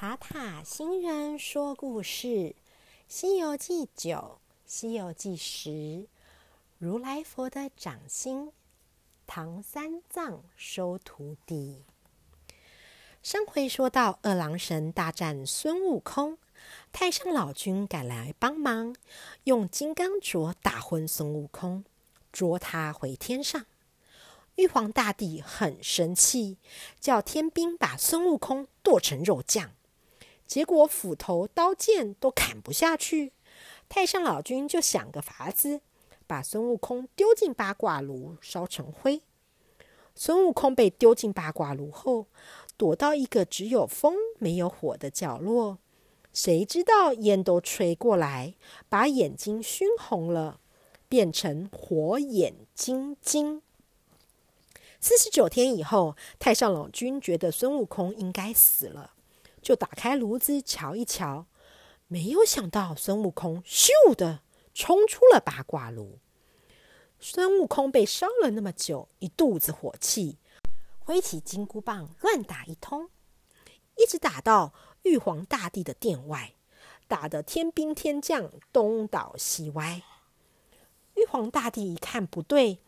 塔塔星人说故事，《西游记》九，《西游记》十，如来佛的掌心，唐三藏收徒弟。上回说到，二郎神大战孙悟空，太上老君赶来帮忙，用金刚镯打昏孙悟空，捉他回天上。玉皇大帝很生气，叫天兵把孙悟空剁成肉酱。结果斧头、刀剑都砍不下去，太上老君就想个法子，把孙悟空丢进八卦炉烧成灰。孙悟空被丢进八卦炉后，躲到一个只有风没有火的角落。谁知道烟都吹过来，把眼睛熏红了，变成火眼金睛。四十九天以后，太上老君觉得孙悟空应该死了，就打开炉子瞧一瞧，没有想到孙悟空咻的冲出了八卦炉。孙悟空被烧了那么久，一肚子火气，挥起金箍棒乱打一通，一直打到玉皇大帝的殿外，打得天兵天将东倒西歪。玉皇大帝一看不对。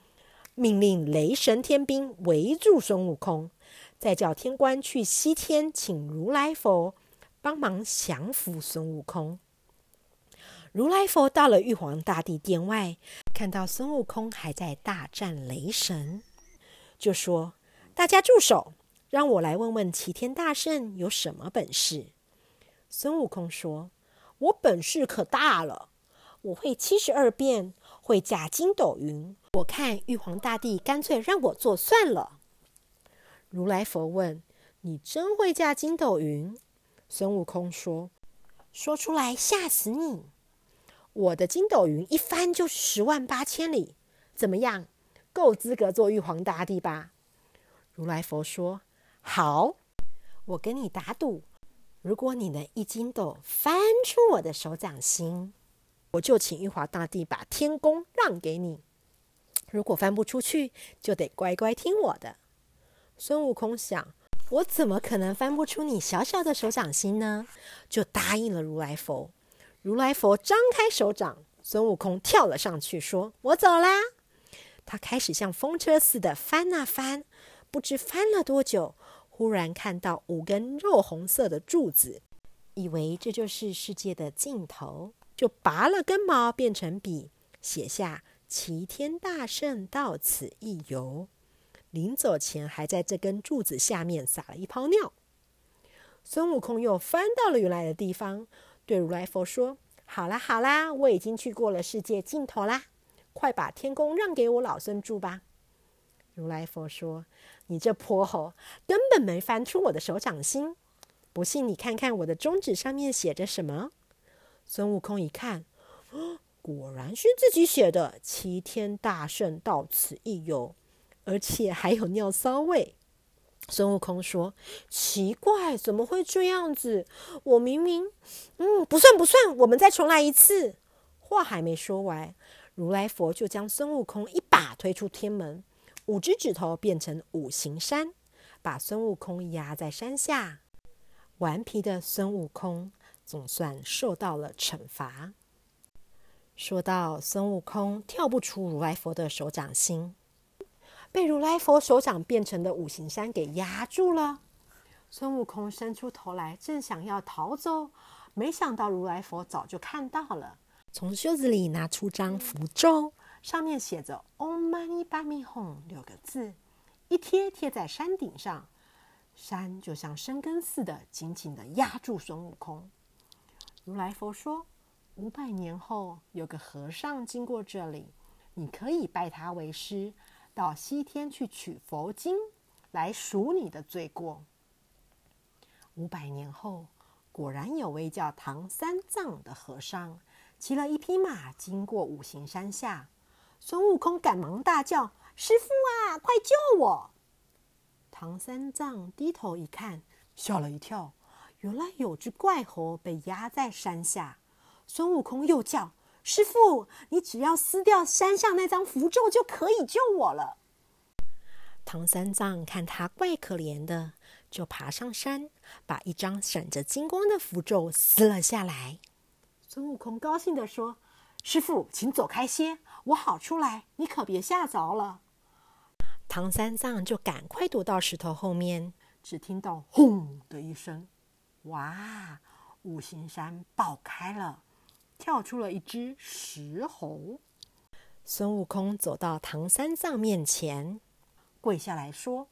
命令雷神天兵围住孙悟空，再叫天官去西天请如来佛帮忙降服孙悟空。如来佛到了玉皇大帝殿外，看到孙悟空还在大战雷神，就说：“大家住手，让我来问问齐天大圣有什么本事。”孙悟空说：“我本事可大了，我会七十二变，会驾筋斗云。”我看玉皇大帝干脆让我做算了。如来佛问：“你真会驾筋斗云？”孙悟空说：“说出来吓死你！我的筋斗云一翻就是十万八千里，怎么样？够资格做玉皇大帝吧？”如来佛说：“好，我跟你打赌，如果你能一筋斗翻出我的手掌心，我就请玉皇大帝把天宫让给你。”如果翻不出去，就得乖乖听我的。孙悟空想：我怎么可能翻不出你小小的手掌心呢？就答应了如来佛。如来佛张开手掌，孙悟空跳了上去，说：“我走啦！”他开始像风车似的翻啊翻，不知翻了多久，忽然看到五根肉红色的柱子，以为这就是世界的尽头，就拔了根毛变成笔，写下。齐天大圣到此一游，临走前还在这根柱子下面撒了一泡尿。孙悟空又翻到了原来的地方，对如来佛说：“好啦好啦，我已经去过了世界尽头啦，快把天宫让给我老孙住吧。”如来佛说：“你这泼猴，根本没翻出我的手掌心，不信你看看我的中指上面写着什么。”孙悟空一看，果然是自己写的“齐天大圣到此一游”，而且还有尿骚味。孙悟空说：“奇怪，怎么会这样子？我明明……嗯，不算不算，我们再重来一次。”话还没说完，如来佛就将孙悟空一把推出天门，五只指头变成五行山，把孙悟空压在山下。顽皮的孙悟空总算受到了惩罚。说到孙悟空跳不出如来佛的手掌心，被如来佛手掌变成的五行山给压住了。孙悟空伸出头来，正想要逃走，没想到如来佛早就看到了，从袖子里拿出张符咒，上面写着 “Om Mani Padme Hum” 六个字，一贴贴在山顶上，山就像生根似的紧紧的压住孙悟空。如来佛说。五百年后，有个和尚经过这里，你可以拜他为师，到西天去取佛经，来赎你的罪过。五百年后，果然有位叫唐三藏的和尚，骑了一匹马经过五行山下。孙悟空赶忙大叫：“师傅啊，快救我！”唐三藏低头一看，吓了一跳，原来有只怪猴被压在山下。孙悟空又叫：“师傅，你只要撕掉山上那张符咒，就可以救我了。”唐三藏看他怪可怜的，就爬上山，把一张闪着金光的符咒撕了下来。孙悟空高兴地说：“师傅，请走开些，我好出来，你可别吓着了。”唐三藏就赶快躲到石头后面，只听到“轰”的一声，哇！五行山爆开了，跳出了一只石猴。孙悟空走到唐三藏面前，跪下来说：“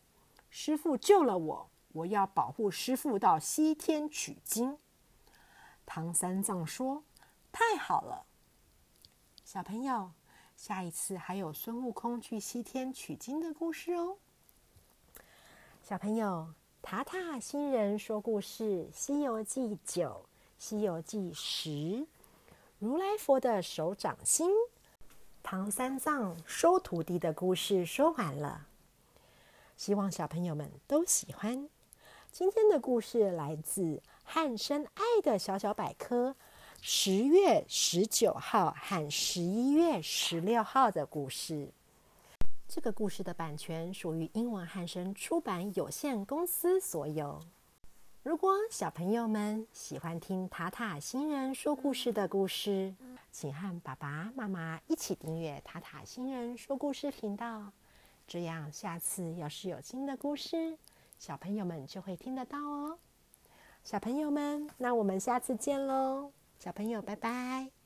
师傅救了我，我要保护师傅到西天取经。”唐三藏说：“太好了，小朋友，下一次还有孙悟空去西天取经的故事哦。”小朋友，塔塔新人说故事《西游记》九，《西游记》十，如来佛的手掌心，唐三藏收徒弟的故事说完了。希望小朋友们都喜欢。今天的故事来自。汉生爱的小小百科，十月十九号和十一月十六号的故事。这个故事的版权属于英文汉生出版有限公司所有。如果小朋友们喜欢听塔塔星人说故事的故事，请和爸爸妈妈一起订阅塔塔星人说故事频道，这样下次要是有新的故事，小朋友们就会听得到哦。小朋友们，那我们下次见喽！小朋友，拜拜。